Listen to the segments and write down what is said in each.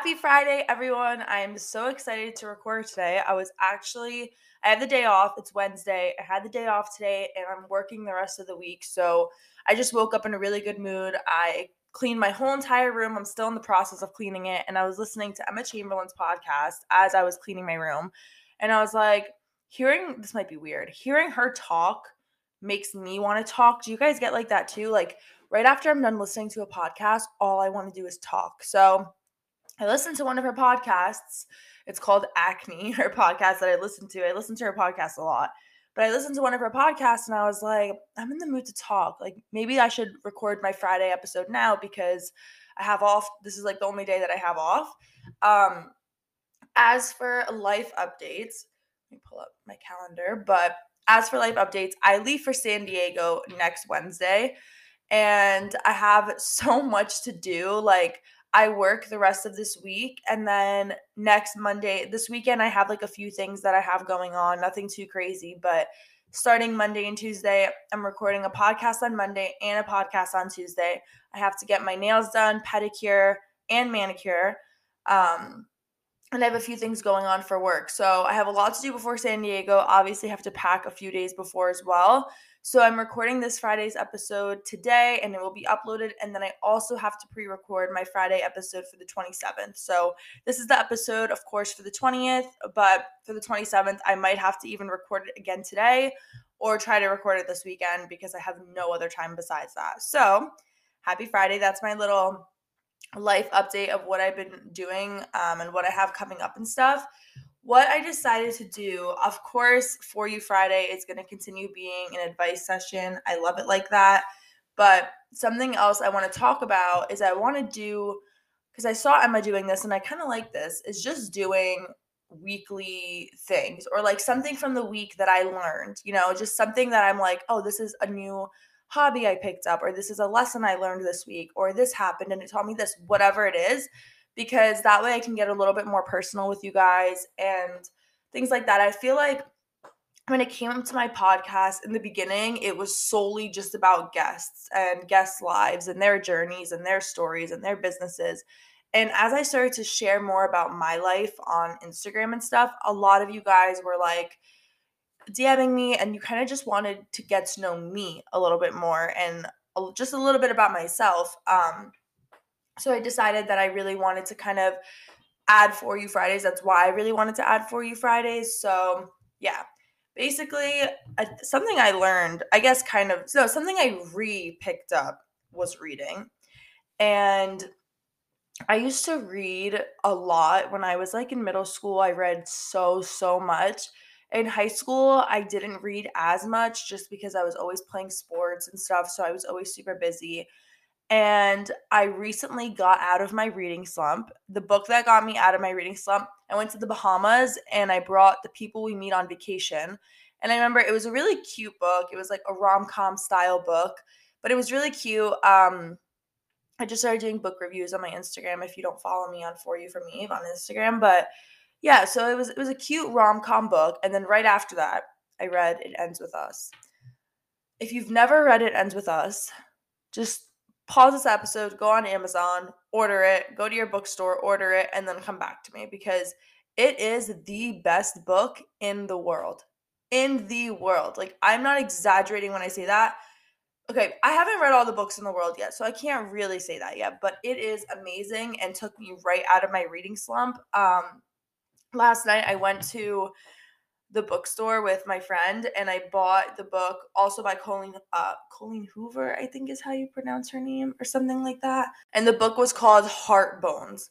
Happy Friday, everyone. I am so excited to record today. I was actually, I had the day off. It's Wednesday. I had the day off today and I'm working the rest of the week. So I just woke up in a really good mood. I cleaned my whole entire room. I'm still in the process of cleaning it. And I was listening to Emma Chamberlain's podcast as I was cleaning my room. And I was like, hearing this might be weird. Hearing her talk makes me want to talk. Do you guys get like that too? Like, right after I'm done listening to a podcast, all I want to do is talk. So, I listened to one of her podcasts. It's called Acne, her podcast that I listened to. I listen to her podcast a lot. But I listened to one of her podcasts and I was like, I'm in the mood to talk. Like maybe I should record my Friday episode now because I have off. This is like the only day that I have off. Um as for life updates, let me pull up my calendar, but as for life updates, I leave for San Diego next Wednesday and I have so much to do. Like I work the rest of this week and then next Monday, this weekend I have like a few things that I have going on, nothing too crazy, but starting Monday and Tuesday, I'm recording a podcast on Monday and a podcast on Tuesday. I have to get my nails done, pedicure, and manicure. Um and I have a few things going on for work. So I have a lot to do before San Diego. Obviously, have to pack a few days before as well. So I'm recording this Friday's episode today and it will be uploaded. And then I also have to pre record my Friday episode for the 27th. So this is the episode, of course, for the 20th, but for the 27th, I might have to even record it again today or try to record it this weekend because I have no other time besides that. So happy Friday. That's my little life update of what I've been doing um, and what I have coming up and stuff what I decided to do, of course, For You Friday is going to continue being an advice session. I love it like that. But something else I want to talk about is I want to do, because I saw Emma doing this and I kind of like this, is just doing weekly things or like something from the week that I learned, you know, just something that I'm like, oh, this is a new hobby I picked up, or this is a lesson I learned this week, or this happened and it taught me this, whatever it is because that way I can get a little bit more personal with you guys and things like that. I feel like when it came to my podcast in the beginning, it was solely just about guests and guests' lives and their journeys and their stories and their businesses. And as I started to share more about my life on Instagram and stuff, a lot of you guys were like DMing me and you kind of just wanted to get to know me a little bit more and just a little bit about myself. Um, so I decided that I really wanted to kind of add For You Fridays. That's why I really wanted to add For You Fridays. So yeah, basically uh, something I learned, I guess kind of, no, something I re picked up was reading. And I used to read a lot when I was like in middle school. I read so, so much. In high school, I didn't read as much just because I was always playing sports and stuff. So I was always super busy. And I recently got out of my reading slump. The book that got me out of my reading slump, I went to the Bahamas and I brought The People We Meet on Vacation. And I remember it was a really cute book. It was like a rom com style book, but it was really cute. Um, I just started doing book reviews on my Instagram. If you don't follow me on For You From Eve on Instagram, but yeah, so it was it was a cute rom com book. And then right after that, I read It Ends with Us. If you've never read It Ends with Us, just pause this episode, go on Amazon, order it, go to your bookstore, order it, and then come back to me because it is the best book in the world. In the world. Like, I'm not exaggerating when I say that. Okay, I haven't read all the books in the world yet, so I can't really say that yet, but it is amazing and took me right out of my reading slump. Um, last night I went to the bookstore with my friend and I bought the book also by Colleen uh Colleen Hoover, I think is how you pronounce her name or something like that. And the book was called Heart Bones.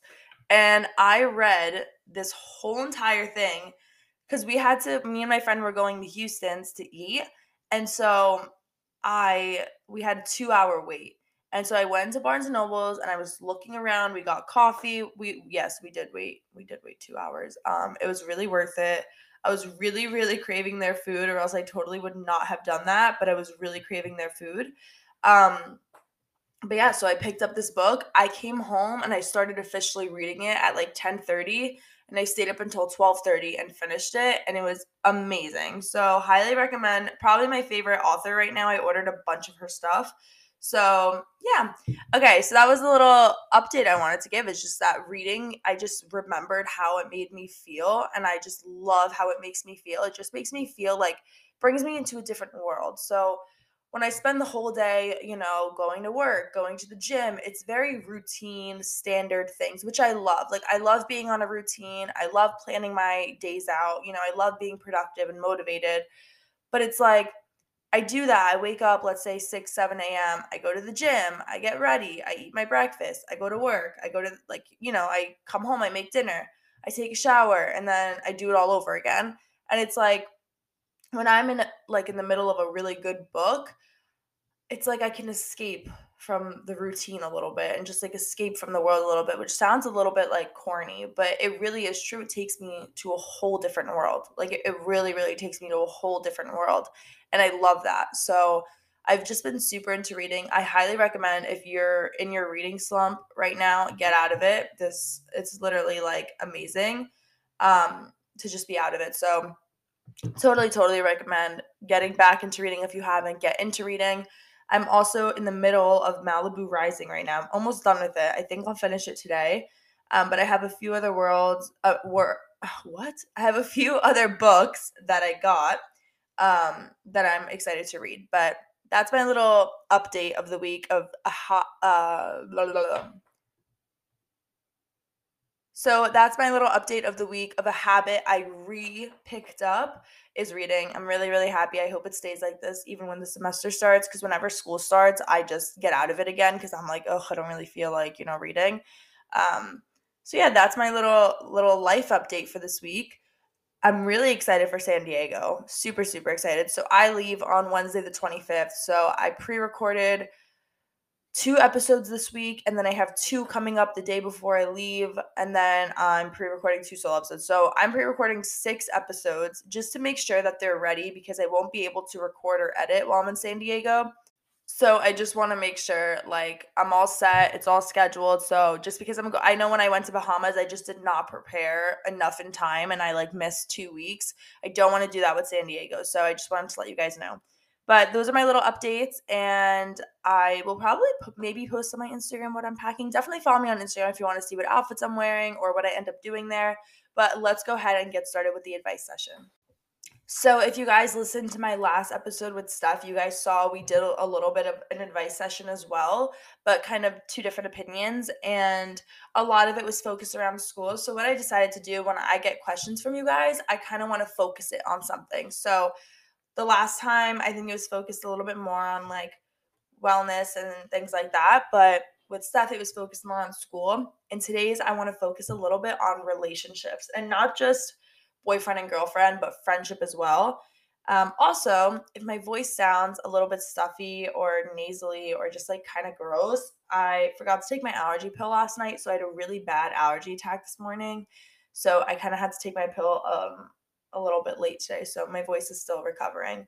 And I read this whole entire thing cuz we had to me and my friend were going to Houston's to eat. And so I we had a 2 hour wait. And so I went to Barnes and Nobles and I was looking around. We got coffee. We yes, we did wait. We did wait 2 hours. Um it was really worth it. I was really, really craving their food, or else I totally would not have done that. But I was really craving their food. Um, but yeah, so I picked up this book. I came home and I started officially reading it at like 10:30 and I stayed up until 12:30 and finished it and it was amazing. So highly recommend. Probably my favorite author right now. I ordered a bunch of her stuff. So, yeah. Okay, so that was a little update I wanted to give. It's just that reading, I just remembered how it made me feel, and I just love how it makes me feel. It just makes me feel like, brings me into a different world. So, when I spend the whole day, you know, going to work, going to the gym, it's very routine, standard things, which I love. Like, I love being on a routine. I love planning my days out. You know, I love being productive and motivated. But it's like, I do that. I wake up, let's say 6, 7 a.m. I go to the gym. I get ready. I eat my breakfast. I go to work. I go to, like, you know, I come home. I make dinner. I take a shower. And then I do it all over again. And it's like, when I'm in like in the middle of a really good book, it's like I can escape from the routine a little bit and just like escape from the world a little bit, which sounds a little bit like corny, but it really is true. It takes me to a whole different world. Like it, really, really takes me to a whole different world. And I love that. So I've just been super into reading. I highly recommend if you're in your reading slump right now, get out of it. This it's literally like amazing um to just be out of it. So totally, totally recommend getting back into reading if you haven't. Get into reading. I'm also in the middle of Malibu Rising right now. I'm almost done with it. I think I'll finish it today. Um, but I have a few other worlds. Uh, wor- what? I have a few other books that I got um, that I'm excited to read. But that's my little update of the week of a hot. Uh, blah, blah, blah. So that's my little update of the week of a habit I re picked up is reading. I'm really, really happy. I hope it stays like this even when the semester starts because whenever school starts, I just get out of it again because I'm like, oh, I don't really feel like, you know, reading. Um, so yeah, that's my little little life update for this week. I'm really excited for San Diego. Super, super excited. So I leave on Wednesday the 25th. So I pre-recorded two episodes this week, and then I have two coming up the day before I leave, and then I'm pre recording two solo episodes. So I'm pre recording six episodes just to make sure that they're ready because I won't be able to record or edit while I'm in San Diego. So I just want to make sure like I'm all set, it's all scheduled. So just because I'm go- I know when I went to Bahamas, I just did not prepare enough in time and I like missed 2 weeks. I don't want to do that with San Diego. So I just wanted to let you guys know. But those are my little updates, and I will probably maybe post on my Instagram what I'm packing. Definitely follow me on Instagram if you want to see what outfits I'm wearing or what I end up doing there. But let's go ahead and get started with the advice session. So, if you guys listened to my last episode with Steph, you guys saw we did a little bit of an advice session as well, but kind of two different opinions. And a lot of it was focused around school. So, what I decided to do when I get questions from you guys, I kind of want to focus it on something. So, the last time I think it was focused a little bit more on like wellness and things like that. But with Steph, it was focused more on school. And today's, I want to focus a little bit on relationships and not just boyfriend and girlfriend, but friendship as well. Um, also, if my voice sounds a little bit stuffy or nasally or just like kind of gross, I forgot to take my allergy pill last night. So I had a really bad allergy attack this morning. So I kind of had to take my pill um, a little bit late today, so my voice is still recovering.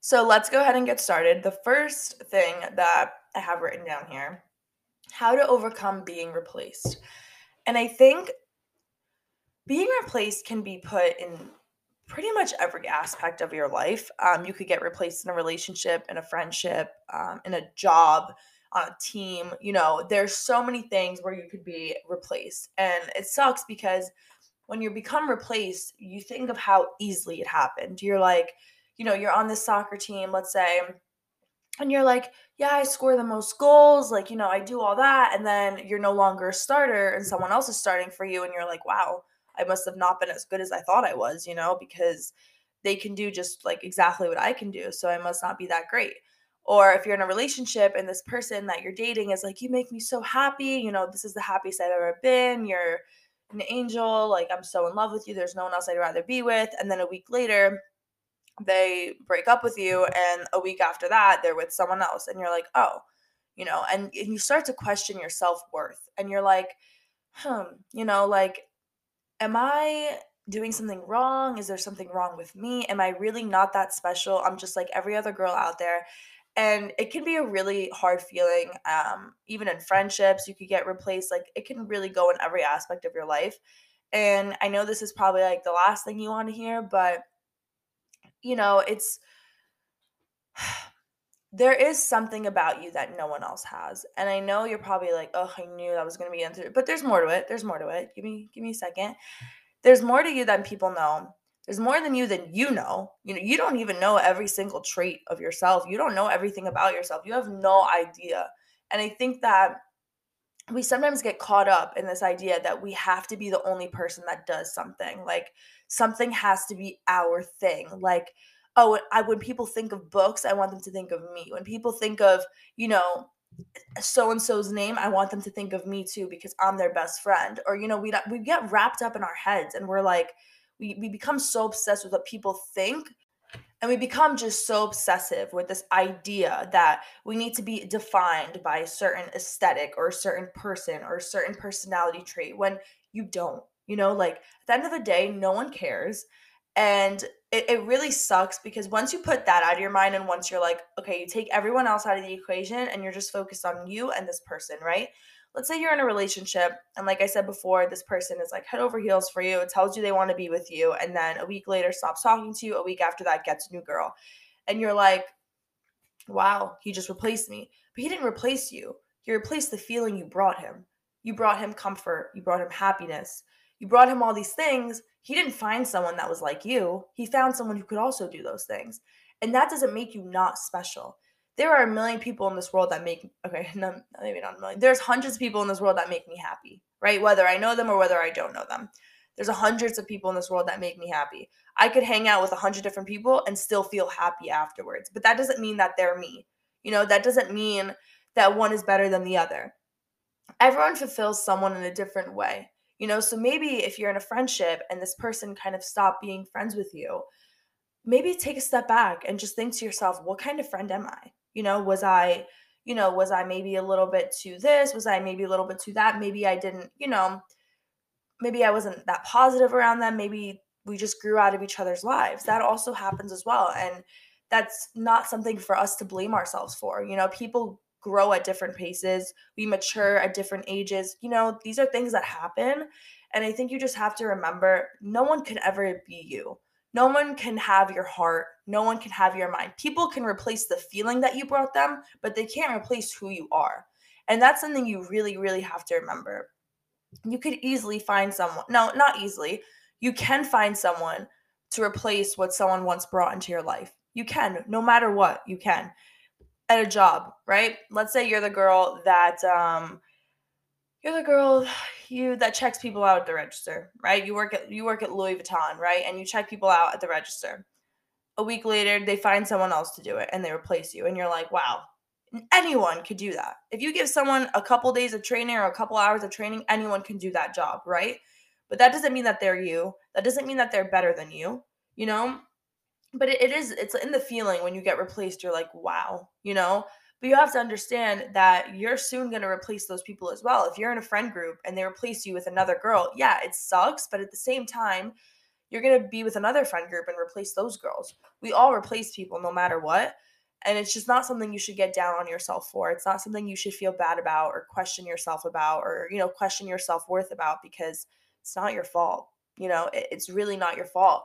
So let's go ahead and get started. The first thing that I have written down here how to overcome being replaced. And I think being replaced can be put in pretty much every aspect of your life. Um, you could get replaced in a relationship, in a friendship, um, in a job, on a team. You know, there's so many things where you could be replaced. And it sucks because when you become replaced, you think of how easily it happened. You're like, you know, you're on this soccer team, let's say, and you're like, yeah, I score the most goals. Like, you know, I do all that. And then you're no longer a starter and someone else is starting for you. And you're like, wow, I must have not been as good as I thought I was, you know, because they can do just like exactly what I can do. So I must not be that great. Or if you're in a relationship and this person that you're dating is like, you make me so happy, you know, this is the happiest I've ever been. You're an angel. Like, I'm so in love with you. There's no one else I'd rather be with. And then a week later, they break up with you. And a week after that, they're with someone else. And you're like, oh, you know, and, and you start to question your self worth. And you're like, hmm, you know, like, am I doing something wrong? Is there something wrong with me? Am I really not that special? I'm just like every other girl out there. and it can be a really hard feeling um, even in friendships you could get replaced like it can really go in every aspect of your life and i know this is probably like the last thing you want to hear but you know it's there is something about you that no one else has and i know you're probably like oh i knew that was going to be answered but there's more to it there's more to it give me give me a second there's more to you than people know there's more than you than you know. You know, you don't even know every single trait of yourself. You don't know everything about yourself. You have no idea. And I think that we sometimes get caught up in this idea that we have to be the only person that does something. Like something has to be our thing. Like oh, I when people think of books, I want them to think of me. When people think of, you know, so and so's name, I want them to think of me too because I'm their best friend. Or you know, we we get wrapped up in our heads and we're like we, we become so obsessed with what people think and we become just so obsessive with this idea that we need to be defined by a certain aesthetic or a certain person or a certain personality trait when you don't you know like at the end of the day no one cares and it, it really sucks because once you put that out of your mind and once you're like okay you take everyone else out of the equation and you're just focused on you and this person right? Let's say you're in a relationship and like i said before this person is like head over heels for you tells you they want to be with you and then a week later stops talking to you a week after that gets a new girl. And you're like wow he just replaced me. But he didn't replace you. He replaced the feeling you brought him. You brought him comfort. You brought him happiness. You brought him all these things he didn't find someone that was like you he found someone who could also do those things. And that doesn't make you not special. There are a million people in this world that make okay no, maybe not a million. There's hundreds of people in this world that make me happy right? Whether i know them or whether i don't know them. There's hundreds of people in this world that make me happy. I could hang out with a hundred different people and still feel happy afterwards but that doesn't mean that they're me. You know that doesn't mean that one is better than the other. Everyone fulfills someone in a different way you know so maybe if you're in a friendship and this person kind of stopped being friends with you maybe take a step back and just think to yourself what kind of friend am i you know, was I, you know, was I maybe a little bit to this? Was I maybe a little bit to that? Maybe I didn't, you know, maybe I wasn't that positive around them. Maybe we just grew out of each other's lives. That also happens as well. And that's not something for us to blame ourselves for. You know, people grow at different paces, we mature at different ages. You know, these are things that happen. And I think you just have to remember no one can ever be you. No one can have your heart. No one can have your mind. People can replace the feeling that you brought them, but they can't replace who you are. And that's something you really, really have to remember. You could easily find someone, no, not easily. You can find someone to replace what someone once brought into your life. You can, no matter what, you can. At a job, right? Let's say you're the girl that um, you're the girl you that checks people out at the register, right? You work at you work at Louis Vuitton, right? And you check people out at the register. A week later, they find someone else to do it and they replace you and you're like, "Wow, anyone could do that." If you give someone a couple days of training or a couple hours of training, anyone can do that job, right? But that doesn't mean that they're you. That doesn't mean that they're better than you, you know? But it, it is it's in the feeling when you get replaced, you're like, "Wow," you know? But you have to understand that you're soon going to replace those people as well. If you're in a friend group and they replace you with another girl, yeah, it sucks. But at the same time, you're going to be with another friend group and replace those girls. We all replace people no matter what. And it's just not something you should get down on yourself for. It's not something you should feel bad about or question yourself about or, you know, question your self worth about because it's not your fault. You know, it's really not your fault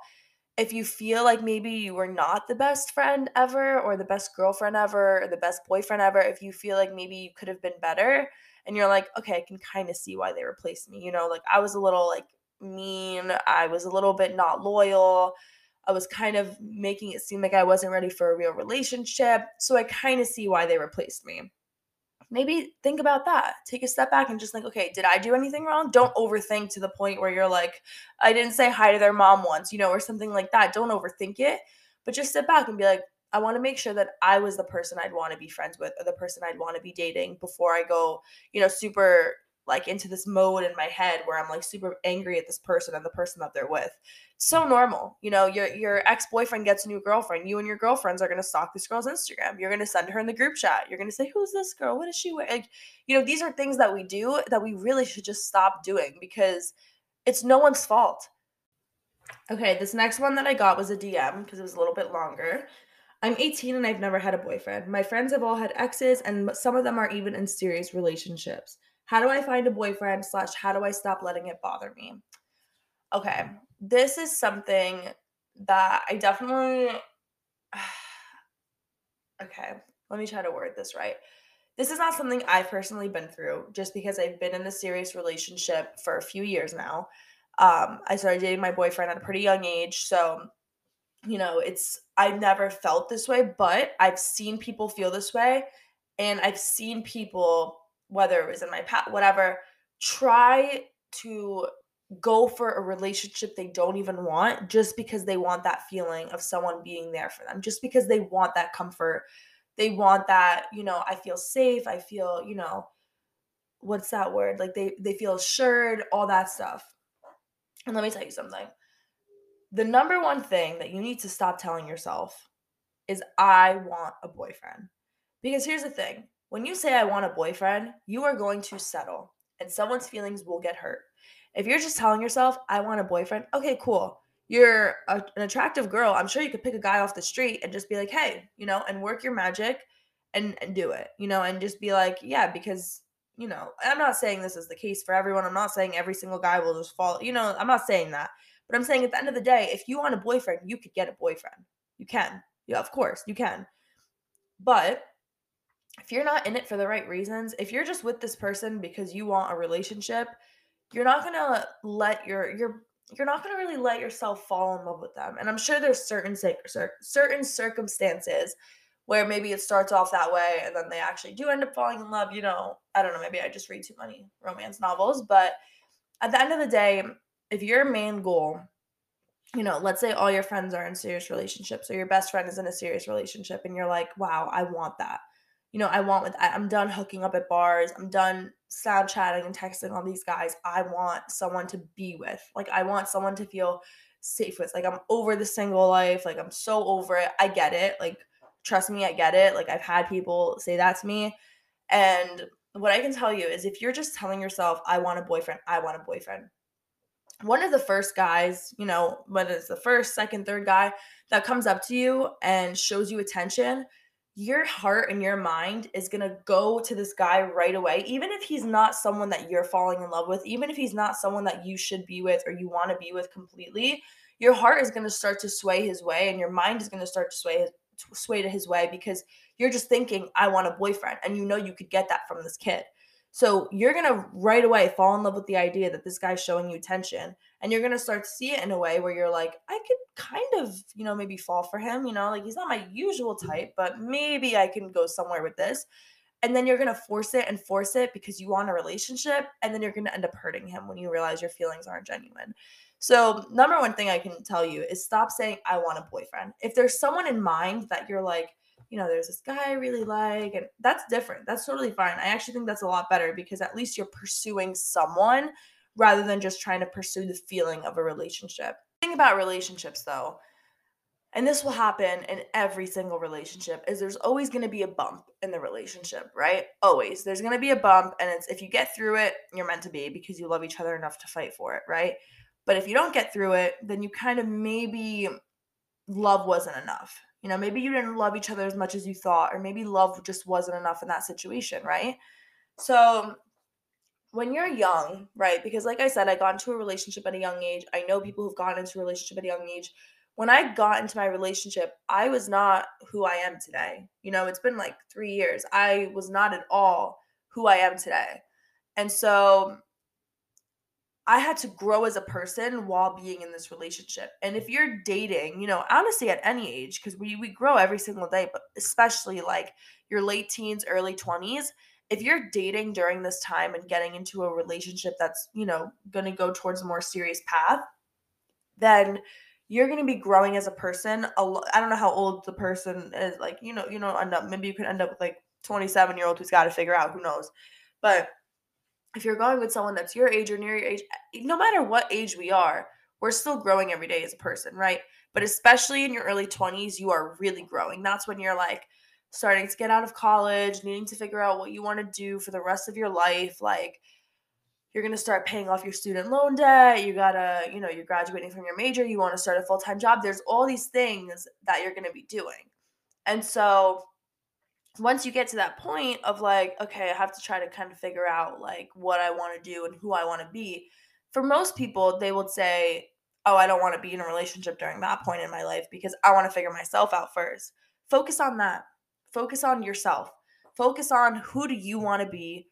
if you feel like maybe you were not the best friend ever or the best girlfriend ever or the best boyfriend ever, if you feel like maybe you could have been better and you're like, okay, I can kind of see why they replaced me. You know, like I was a little like mean, I was a little bit not loyal. I was kind of making it seem like I wasn't ready for a real relationship. So I kind of see why they replaced me maybe think about that. Take a step back and just think, okay, did I do anything wrong? Don't overthink to the point where you're like, I didn't say hi to their mom once, you know, or something like that. Don't overthink it, but just sit back and be like, I want to make sure that I was the person I'd want to be friends with or the person I'd want to be dating before I go, you know, super like into this mode in my head where I'm like super angry at this person and the person that they're with. so normal. You know, your your ex-boyfriend gets a new girlfriend. You and your girlfriends are gonna stalk this girl's Instagram. You're gonna send her in the group chat. You're gonna say, Who's this girl? What is she wearing? Like, you know, these are things that we do that we really should just stop doing because it's no one's fault. Okay, this next one that I got was a DM because it was a little bit longer. I'm 18 and I've never had a boyfriend. My friends have all had exes, and some of them are even in serious relationships. How do I find a boyfriend? Slash, how do I stop letting it bother me? Okay, this is something that I definitely. okay, let me try to word this right. This is not something I've personally been through just because I've been in a serious relationship for a few years now. Um, I started dating my boyfriend at a pretty young age. So, you know, it's, I've never felt this way, but I've seen people feel this way. And I've seen people, whether it was in my past, whatever, try to go for a relationship they don't even want just because they want that feeling of someone being there for them, just because they want that comfort. They want that, you know, I feel safe, I feel, you know, what's that word? Like they they feel assured, all that stuff. And let me tell you something. The number one thing that you need to stop telling yourself is I want a boyfriend. Because here's the thing when you say I want a boyfriend, you are going to settle and someone's feelings will get hurt. If you're just telling yourself, I want a boyfriend, okay, cool. You're a, an attractive girl. I'm sure you could pick a guy off the street and just be like, hey, you know, and work your magic and, and do it, you know, and just be like, yeah, because, you know, I'm not saying this is the case for everyone. I'm not saying every single guy will just fall, you know, I'm not saying that. But I'm saying at the end of the day, if you want a boyfriend, you could get a boyfriend. You can. Yeah, of course, you can. But if you're not in it for the right reasons, if you're just with this person because you want a relationship, you're not gonna let your your you're not gonna really let yourself fall in love with them. And I'm sure there's certain certain circumstances where maybe it starts off that way and then they actually do end up falling in love. You know, I don't know. Maybe I just read too many romance novels, but at the end of the day, if your main goal you know, let's say all your friends are in serious relationships or your best friend is in a serious relationship and you're like, wow, I want that you know, I want with I'm done hooking up at bars. I'm done Snapchatting and texting all these guys. I want someone to be with. Like I want someone to feel safe with. Like I'm over the single life. Like I'm so over it. I get it. Like trust me, I get it. Like I've had people say that to me. And what I can tell you is if you're just telling yourself, I want a boyfriend, I want a boyfriend. One of the first guys, you know, whether it's the first, second, third guy that comes up to you and shows you attention, your heart and your mind is going to go to this guy right away even if he's not someone that you're falling in love with even if he's not someone that you should be with or you want to be with completely your heart is going to start to sway his way and your mind is going to start to sway sway to his way because you're just thinking i want a boyfriend and you know you could get that from this kid so you're going to right away fall in love with the idea that this guy's showing you attention and you're going to start to see it in a way where you're like i could kind of you know maybe fall for him you know like he's not my usual mm-hmm. type but maybe i can go somewhere with this. And then you're going to force it and force it because you want a relationship and then you're going to end up hurting him when you realize your feelings aren't genuine. So number one thing i can tell you is stop saying i want a boyfriend. If there's someone in mind that you're like you know, there's this guy I really like, and that's different. That's totally fine. I actually think that's a lot better because at least you're pursuing someone rather than just trying to pursue the feeling of a relationship. The thing about relationships though, and this will happen in every single relationship is there's always going to be a bump in the relationship right always there's going to be a bump and it's if you get through it you're meant to be because you love each other enough to fight for it right but if you don't get through it then you kind of maybe love wasn't enough you know, maybe you didn't love each other as much as you thought, or maybe love just wasn't enough in that situation, right? So when you're young, right? Because like I said, I got into a relationship at a young age. I know people who've gone into a relationship at a young age. When I got into my relationship, I was not who I am today. You know, it's been like three years. I was not at all who I am today. And so I had to grow as a person while being in this relationship. And if you're dating, you know, honestly at any age, because we we grow every single day, but especially like your late teens, early 20s, if you're dating during this time and getting into a relationship that's, you know, gonna go towards a more serious path, then you're gonna be growing as a person. I don't know how old the person is, like, you know, you know, end up maybe you could end up with like 27 year old who's got to figure out, who knows. But if you're going with someone that's your age or near your age, eh, no matter what age we are, we're still growing every day as a person, right? But especially in your early 20s, you are really growing. That's when you're like starting to get out of college, needing to figure out what you want to do for the rest of your life. Like, you're going to start paying off your student loan debt. You got to, you know, you're graduating from your major. You want to start a full time job. There's all these things that you're going to be doing. And so once you get to that point of like, okay, I have to try to kind of figure out like what I want to do and who I want to be. For most people, they would say, oh, I don't want to be in a relationship during that point in my life because I want to figure myself out first. Focus on that. Focus on yourself. Focus on who do you want to be,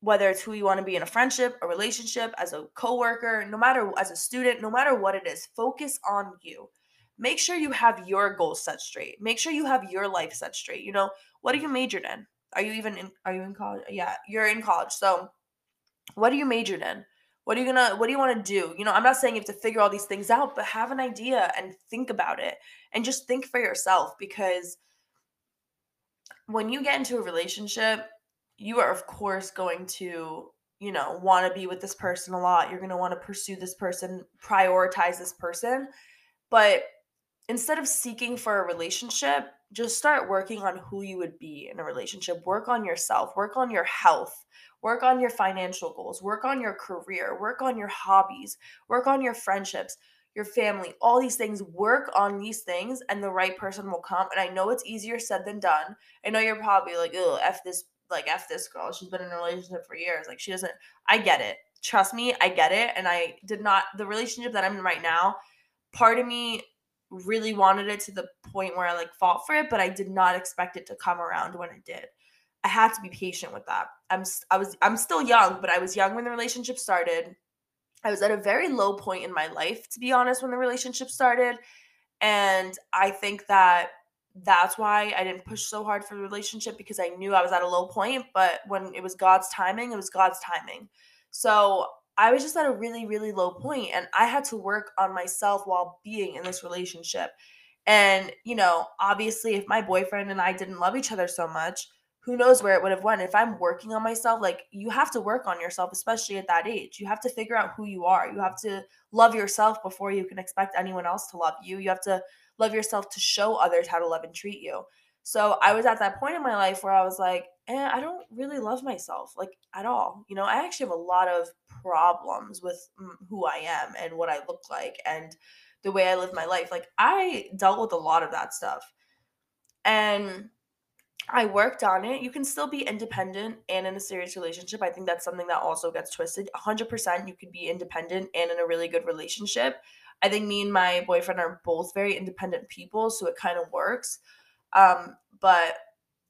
whether it's who you want to be in a friendship, a relationship, as a coworker, no matter as a student, no matter what it is, focus on you. Make sure you have your goals set straight. Make sure you have your life set straight. You know, what are you majored in? Are you even in are you in college? Yeah, you're in college. So what are you majored in? What are you gonna what do you want to do? You know, I'm not saying you have to figure all these things out, but have an idea and think about it and just think for yourself because when you get into a relationship, you are of course going to, you know, want to be with this person a lot. You're going to want to pursue this person, prioritize this person. But instead of seeking for a relationship, just start working on who you would be in a relationship. Work on yourself, work on your health, work on your financial goals, work on your career, work on your hobbies, work on your friendships, your family, all these things. Work on these things, and the right person will come. And I know it's easier said than done. I know you're probably like, oh, F this, like, F this girl. She's been in a relationship for years. Like, she doesn't, I get it. Trust me, I get it. And I did not, the relationship that I'm in right now, part of me really wanted it to the point where I like fought for it, but I did not expect it to come around when it did. I had to be patient with that. I'm I was I'm still young, but I was young when the relationship started. I was at a very low point in my life to be honest when the relationship started, and I think that that's why I didn't push so hard for the relationship because I knew I was at a low point, but when it was God's timing, it was God's timing. So I was just at a really, really low point and I had to work on myself while being in this relationship. And, you know, obviously if my boyfriend and I didn't love each other so much, who knows where it would have went. If I'm working on myself, like you have to work on yourself, especially at that age. You have to figure out who you are. You have to love yourself before you can expect anyone else to love you. You have to love yourself to show others how to love and treat you. So I was at that point in my life where I was like, eh, I don't really love myself like at all. You know, I actually have a lot of problems with who I am and what I look like and the way I live my life. Like I dealt with a lot of that stuff. And I worked on it. You can still be independent and in a serious relationship. I think that's something that also gets twisted. 100% you could be independent and in a really good relationship. I think me and my boyfriend are both very independent people, so it kind of works. Um, but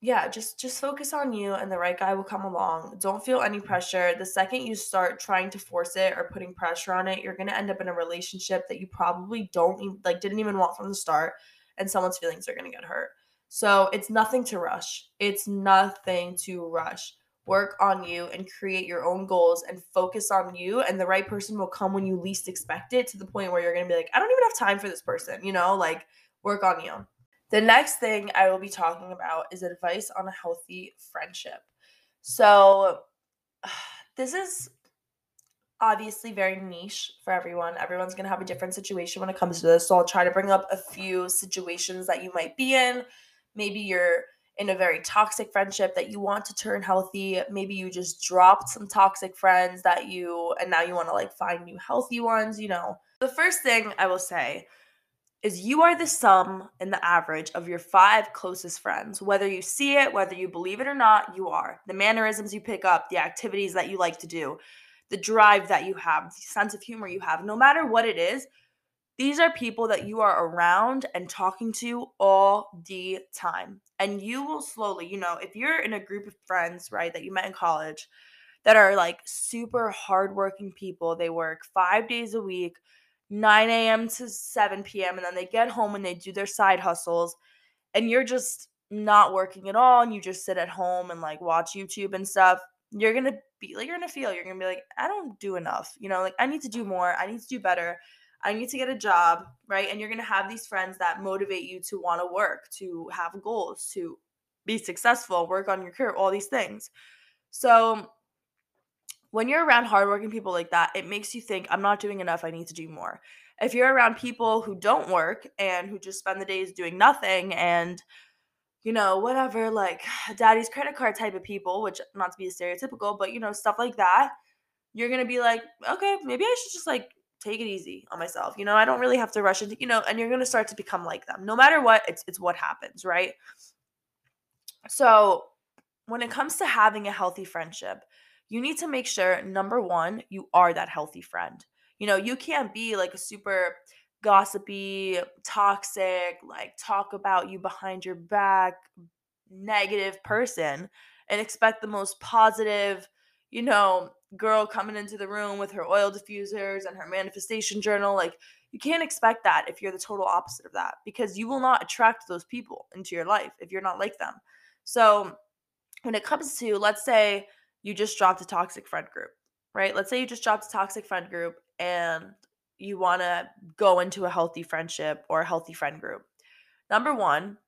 yeah, just just focus on you and the right guy will come along. Don't feel any pressure. The second you start trying to force it or putting pressure on it, you're going to end up in a relationship that you probably don't like didn't even want from the start and someone's feelings are going to get hurt. So, it's nothing to rush. It's nothing to rush. Work on you and create your own goals and focus on you and the right person will come when you least expect it to the point where you're going to be like, I don't even have time for this person, you know? Like work on you. The next thing I will be talking about is advice on a healthy friendship. So, this is obviously very niche for everyone. Everyone's going to have a different situation when it comes to this. So, I'll try to bring up a few situations that you might be in. Maybe you're in a very toxic friendship that you want to turn healthy. Maybe you just dropped some toxic friends that you, and now you want to like find new healthy ones, you know. The first thing I will say is you are the sum and the average of your five closest friends. Whether you see it, whether you believe it or not, you are. The mannerisms you pick up, the activities that you like to do, the drive that you have, the sense of humor you have, no matter what it is, these are people that you are around and talking to all the time. And you will slowly, you know, if you're in a group of friends, right, that you met in college that are like super hardworking people, they work five days a week 9 a.m. to 7 p.m. and then they get home and they do their side hustles and you're just not working at all and you just sit at home and like watch YouTube and stuff, you're gonna be like you're gonna feel you're gonna be like, I don't do enough. You know, like I need to do more, I need to do better, I need to get a job, right? And you're gonna have these friends that motivate you to want to work, to have goals, to be successful, work on your career, all these things. So when you're around hardworking people like that, it makes you think, I'm not doing enough. I need to do more. If you're around people who don't work and who just spend the days doing nothing and, you know, whatever, like daddy's credit card type of people, which not to be stereotypical, but, you know, stuff like that, you're going to be like, okay, maybe I should just like take it easy on myself. You know, I don't really have to rush into, you know, and you're going to start to become like them. No matter what, it's it's what happens, right? So, when it comes to having a healthy friendship, you need to make sure number 1, you are that healthy friend. You know, you can't be like a super gossipy, toxic, like talk about you behind your back, negative person and expect the most positive, you know, girl coming into the room with her oil diffusers and her manifestation journal. Like, you can't expect that if you're the total opposite of that because you will not attract those people into your life if you're not like them. So, when it comes to, let's say you just dropped a toxic friend group, right? Let's say you just dropped a toxic friend group and you want to go into a healthy friendship or a healthy friend group. Number one,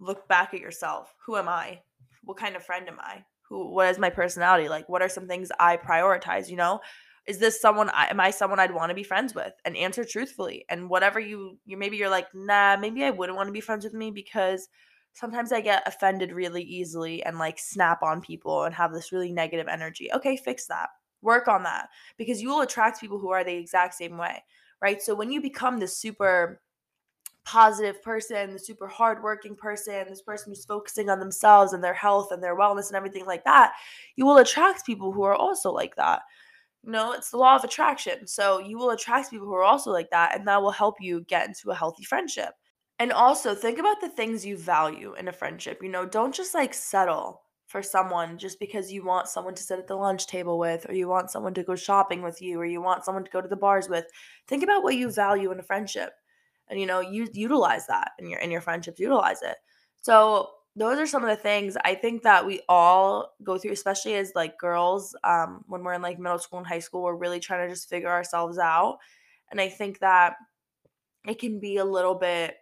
look back at yourself. Who am I? What kind of friend am I? Who what is my personality? Like what are some things I prioritize, you know? Is this someone I am I someone I'd want to be friends with? And answer truthfully. And whatever you you maybe you're like, "Nah, maybe I wouldn't want to be friends with me because sometimes I get offended really easily and like snap on people and have this really negative energy." Okay, fix that. Work on that because you will attract people who are the exact same way, right? So when you become this super positive person, the super hardworking person, this person who's focusing on themselves and their health and their wellness and everything like that, you will attract people who are also like that. Know, it's the law of attraction. So you will attract people who are also like that, and that will help you get into a healthy friendship. And also think about the things you value in a friendship. You know, don't just like settle for someone just because you want someone to sit at the lunch table with, or you want someone to go shopping with you, or you want someone to go to the bars with. Think about what you value in a friendship and you know you utilize that in your in your friendships utilize it so those are some of the things i think that we all go through especially as like girls um when we're in like middle school and high school we're really trying to just figure ourselves out and i think that it can be a little bit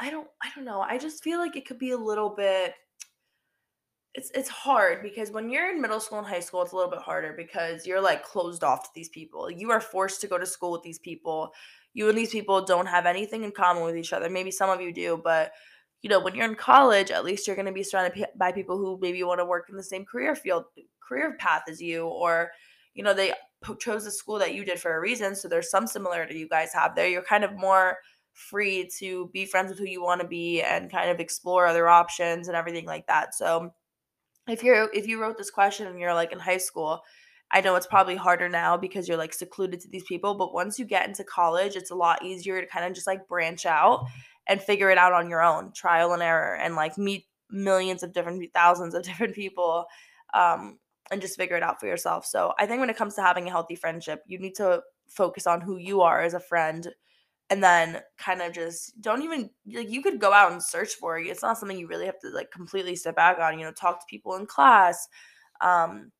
i don't i don't know i just feel like it could be a little bit it's it's hard because when you're in middle school and high school it's a little bit harder because you're like closed off to these people you are forced to go to school with these people you and these people don't have anything in common with each other. Maybe some of you do, but you know, when you're in college, at least you're going to be surrounded by people who maybe want to work in the same career field, career path as you, or you know, they chose the school that you did for a reason. So there's some similarity you guys have there. You're kind of more free to be friends with who you want to be and kind of explore other options and everything like that. So if you're if you wrote this question and you're like in high school I know it's probably harder now because you're like secluded to these people, but once you get into college, it's a lot easier to kind of just like branch out and figure it out on your own, trial and error, and like meet millions of different, thousands of different people, um, and just figure it out for yourself. So I think when it comes to having a healthy friendship, you need to focus on who you are as a friend and then kind of just don't even like you could go out and search for it. It's not something you really have to like completely step back on, you know, talk to people in class. Um,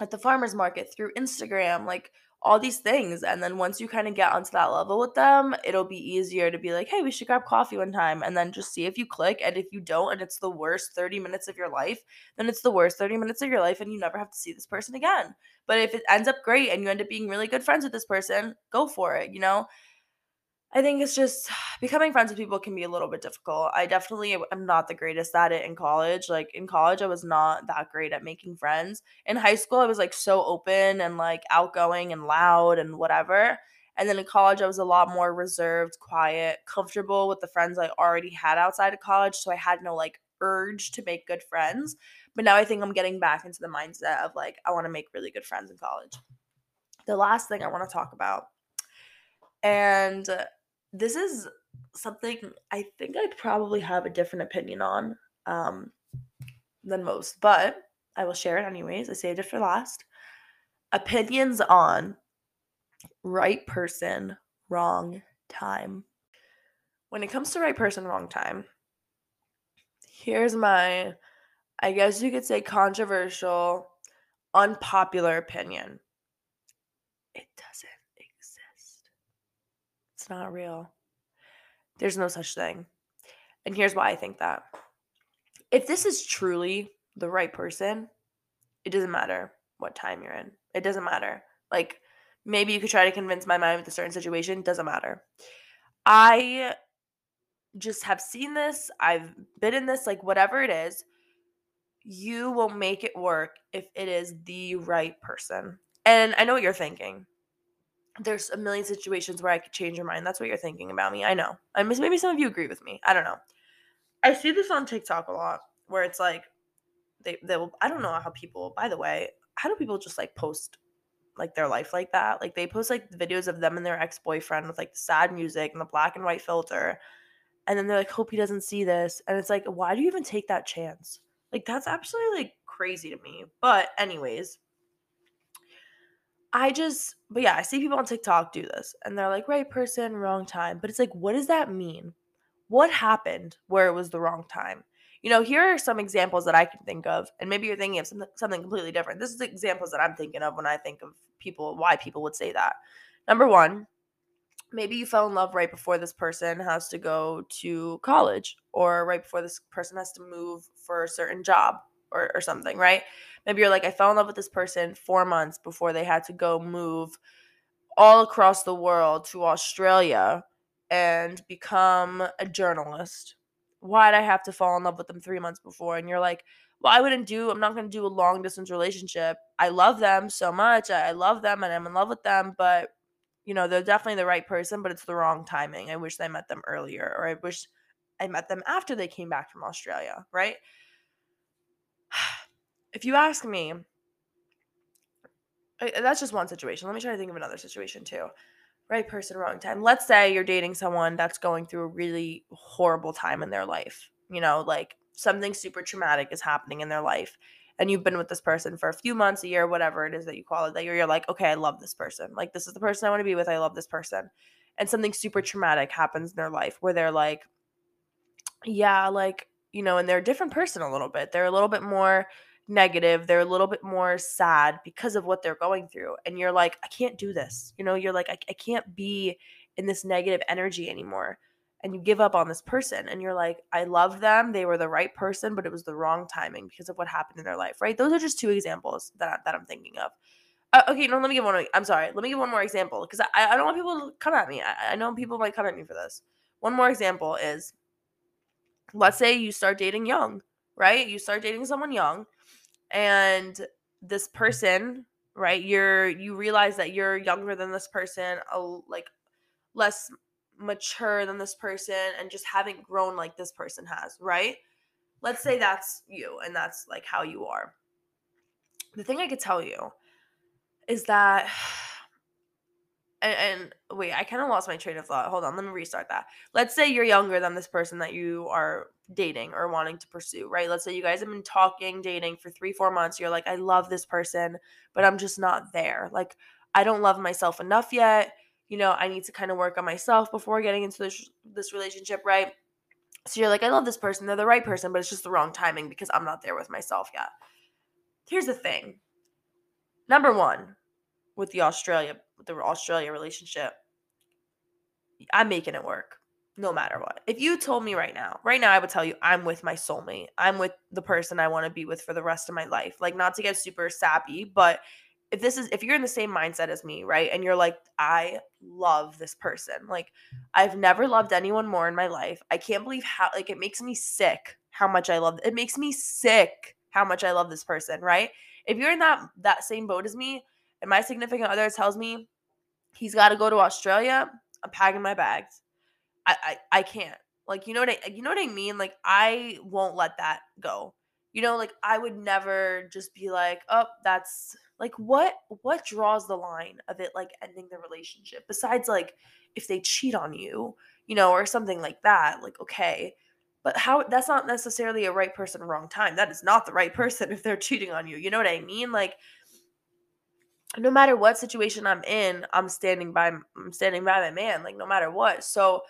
at the farmers market through Instagram, like all these things. And then once you kind of get onto that level with them, it'll be easier to be like, hey, we should grab coffee one time and then just see if you click. And if you don't, and it's the worst 30 minutes of your life, then it's the worst 30 minutes of your life and you never have to see this person again. But if it ends up great and you end up being really good friends with this person, go for it, you know? I think it's just becoming friends with people can be a little bit difficult. I definitely am not the greatest at it in college. Like in college, I was not that great at making friends. In high school, I was like so open and like outgoing and loud and whatever. And then in college, I was a lot more reserved, quiet, comfortable with the friends I already had outside of college. So I had no like urge to make good friends. But now I think I'm getting back into the mindset of like, I want to make really good friends in college. The last thing I want to talk about and this is something I think I'd probably have a different opinion on um, than most, but I will share it anyways. I saved it for last. Opinions on right person, wrong time. When it comes to right person, wrong time, here's my, I guess you could say, controversial, unpopular opinion. It doesn't not real. There's no such thing. And here's why I think that. If this is truly the right person, it doesn't matter what time you're in. It doesn't matter. Like maybe you could try to convince my mind with a certain situation, doesn't matter. I just have seen this, I've been in this, like whatever it is, you will make it work if it is the right person. And I know what you're thinking there's a million situations where I could change your mind. That's what you're thinking about me. I know. I miss maybe some of you agree with me. I don't know. I see this on TikTok a lot where it's like they they will I don't know how people by the way, how do people just like post like their life like that? Like they post like videos of them and their ex-boyfriend with like the sad music and the black and white filter. And then they're like, hope he doesn't see this. And it's like, why do you even take that chance? Like that's absolutely like crazy to me. But anyways, I just, but yeah, I see people on TikTok do this and they're like, right person, wrong time. But it's like, what does that mean? What happened where it was the wrong time? You know, here are some examples that I can think of, and maybe you're thinking of something, something completely different. This is the examples that I'm thinking of when I think of people, why people would say that. Number one, maybe you fell in love right before this person has to go to college, or right before this person has to move for a certain job or, or something, right? Maybe you're like, I fell in love with this person four months before they had to go move all across the world to Australia and become a journalist. Why'd I have to fall in love with them three months before? And you're like, well, I wouldn't do, I'm not going to do a long distance relationship. I love them so much. I love them and I'm in love with them, but you know, they're definitely the right person, but it's the wrong timing. I wish I met them earlier or I wish I met them after they came back from Australia, right? If you ask me, uh, uh, that's just one situation. Let me try to think of another situation too. Right person, wrong time. Let's say you're dating someone that's going through a really horrible time in their life. You know, like something super traumatic is happening in their life. And you've been with this person for a few months, a year, whatever it is that you call it, that you're, you're like, okay, I love this person. Like, this is the person I want to be with. I love this person. And something super traumatic happens in their life where they're like, yeah, like, you know, and they're a different person a little bit. They're a little bit more negative they're a little bit more sad because of what they're going through and you're like i can't do this you know you're like I, I can't be in this negative energy anymore and you give up on this person and you're like i love them they were the right person but it was the wrong timing because of what happened in their life right? Those are just two examples that, that i'm thinking of. Uh, okay no let me give one i'm sorry let me give one more example because I, I don't want people to come at me I, I know people might come at me for this. One more example is let's say you start dating young right? You start dating someone young and this mm-hmm. person right you're you realize that you're younger than this person a, like less mature than this person and just haven't grown like this person has right? Let's say that's you and that's like how you are. The thing i could tell you is that and, and wait, I kind of lost my train of thought. Hold on, let me restart that. Let's say you're younger than this person that you are dating or wanting to pursue, right? Let's say you guys have been talking, dating for three, four months. You're like, I love this person, but I'm just not there. Like, I don't love myself enough yet. You know, I need to kind of work on myself before getting into this this relationship, right? So you're like, I love this person. They're the right person, but it's just the wrong timing because I'm not there with myself yet. Here's the thing. Number one, with the Australia the Australia relationship, I'm making it work no matter what. If you told me right now, right now I would tell you I'm with my soulmate. I'm with the person I want to be with for the rest of my life. Like not to get super sappy, but if this is if you're in the same mindset as me, right? And you're like I love this person. Like I've never loved anyone more in my life. I can't believe how like it makes me sick how much I love it makes me sick how much I love this person, right? If you're in that that same boat as me, and my significant other tells me he's got to go to Australia, I'm packing my bags. I, I I can't. Like you know what I you know what I mean? Like I won't let that go. You know, like I would never just be like, "Oh, that's like what what draws the line of it like ending the relationship besides like if they cheat on you, you know, or something like that. Like okay, but how that's not necessarily a right person wrong time. That is not the right person if they're cheating on you. You know what I mean? Like no matter what situation I'm in, I'm standing by I'm standing by my man, like no matter what. So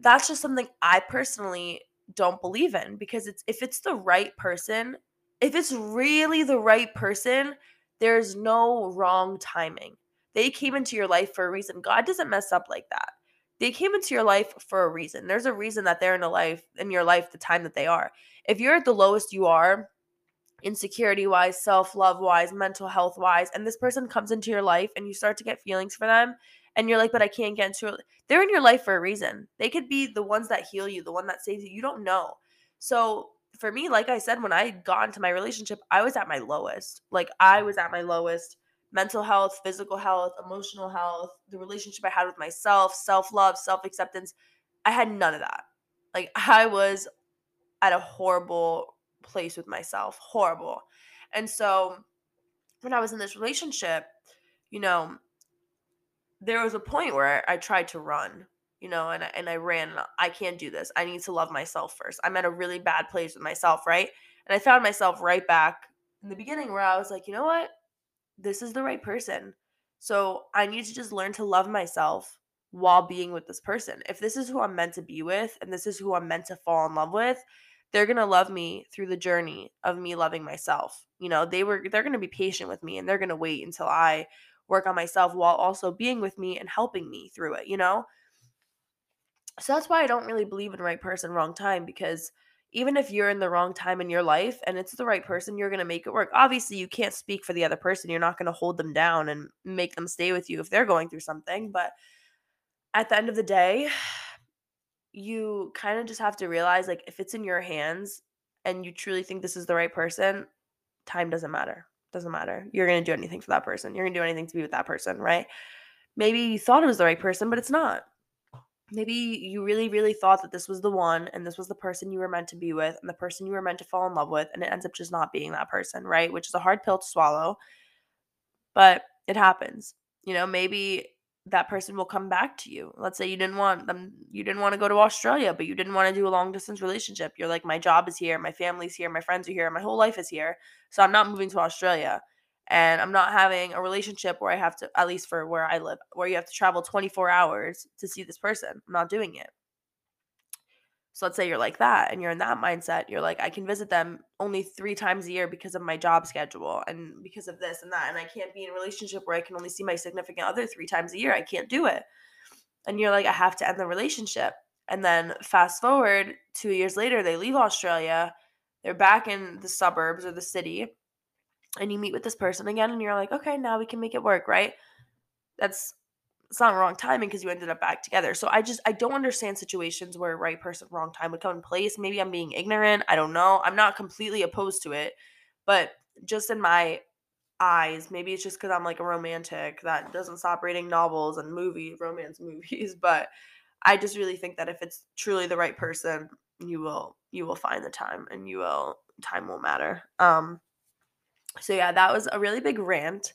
that's just something I personally don't believe in because it's if it's the right person, if it's really the right person, there's no wrong timing. They came into your life for a reason. God doesn't mess up like that. They came into your life for a reason. There's a reason that they're in a life in your life the time that they are. If you're at the lowest you are, insecurity wise, self love wise, mental health wise, and this person comes into your life and you start to get feelings for them, and you're like, but I can't get into it. They're in your life for a reason. They could be the ones that heal you, the one that saves you. You don't know. So for me, like I said, when I got into my relationship, I was at my lowest. Like I was at my lowest mental health, physical health, emotional health, the relationship I had with myself, self love, self acceptance. I had none of that. Like, I was at a horrible place with myself, horrible. And so, when I was in this relationship, you know, there was a point where I, I tried to run, you know, and I, and I ran. I can't do this. I need to love myself first. I'm at a really bad place with myself, right? And I found myself right back in the beginning where I was like, you know what? this is the right person. So I need to just learn to love myself while being with this person. If this is who I'm meant to be with and this is who I'm meant to fall in love with, they're going to love me through the journey of me loving myself. You know, they were they're going to be patient with me and they're going to wait until I work on myself while also being with me and helping me through it, you know? So that's why I don't really believe in right person wrong time because even if you're in the wrong time in your life and it's the right person, you're going to make it work. Obviously, you can't speak for the other person. You're not going to hold them down and make them stay with you if they're going through something. But at the end of the day, you kind of just have to realize like if it's in your hands and you truly think this is the right person, time doesn't matter. Doesn't matter. You're going to do anything for that person. You're going to do anything to be with that person, right? Maybe you thought it was the right person, but it's not maybe you really really thought that this was the one and this was the person you were meant to be with and the person you were meant to fall in love with and it ends up just not being that person right which is a hard pill to swallow but it happens you know maybe that person will come back to you let's say you didn't want them you didn't want to go to australia but you didn't want to do a long distance relationship you're like my job is here my family's here my friends are here my whole life is here so i'm not moving to australia and I'm not having a relationship where I have to, at least for where I live, where you have to travel 24 hours to see this person. I'm not doing it. So let's say you're like that and you're in that mindset. You're like, I can visit them only three times a year because of my job schedule and because of this and that. And I can't be in a relationship where I can only see my significant other three times a year. I can't do it. And you're like, I have to end the relationship. And then fast forward two years later, they leave Australia. They're back in the suburbs or the city and you meet with this person again and you're like, okay, now we can make it work, right? That's it's not wrong timing because you ended up back together. So I just I don't understand situations where right person, wrong time would come in place. Maybe I'm being ignorant. I don't know. I'm not completely opposed to it, but just in my eyes, maybe it's just because I'm like a romantic that doesn't stop reading novels and movie romance movies. But I just really think that if it's truly the right person, you will you will find the time and you will time will matter. Um so, yeah, that was a really big rant.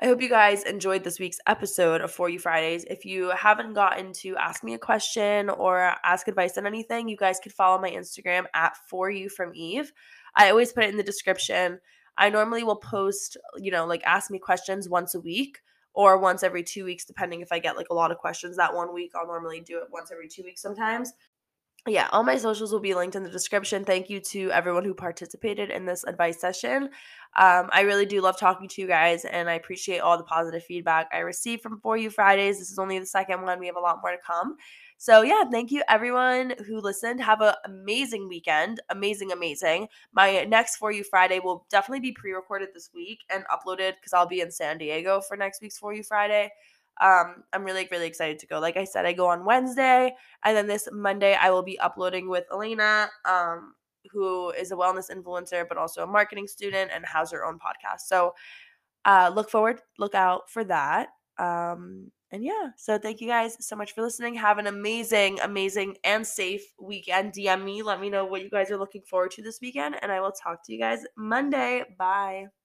I hope you guys enjoyed this week's episode of For You Fridays. If you haven't gotten to ask me a question or ask advice on anything, you guys could follow my Instagram at For You from Eve. I always put it in the description. I normally will post, you know, like ask me questions once a week or once every two weeks, depending if I get like a lot of questions that one week. I'll normally do it once every two weeks sometimes yeah, all my socials will be linked in the description. Thank you to everyone who participated in this advice session. Um, I really do love talking to you guys, and I appreciate all the positive feedback I received from For You Fridays. This is only the second one, we have a lot more to come. So, yeah, thank you everyone who listened. Have an amazing weekend. Amazing, amazing. My next For You Friday will definitely be pre recorded this week and uploaded because I'll be in San Diego for next week's For You Friday. Um, I'm really, really excited to go. Like I said, I go on Wednesday, and then this Monday I will be uploading with Elena, um, who is a wellness influencer, but also a marketing student and has her own podcast. So uh, look forward, look out for that. Um, and yeah, so thank you guys so much for listening. Have an amazing, amazing, and safe weekend. DM me, let me know what you guys are looking forward to this weekend, and I will talk to you guys Monday. Bye.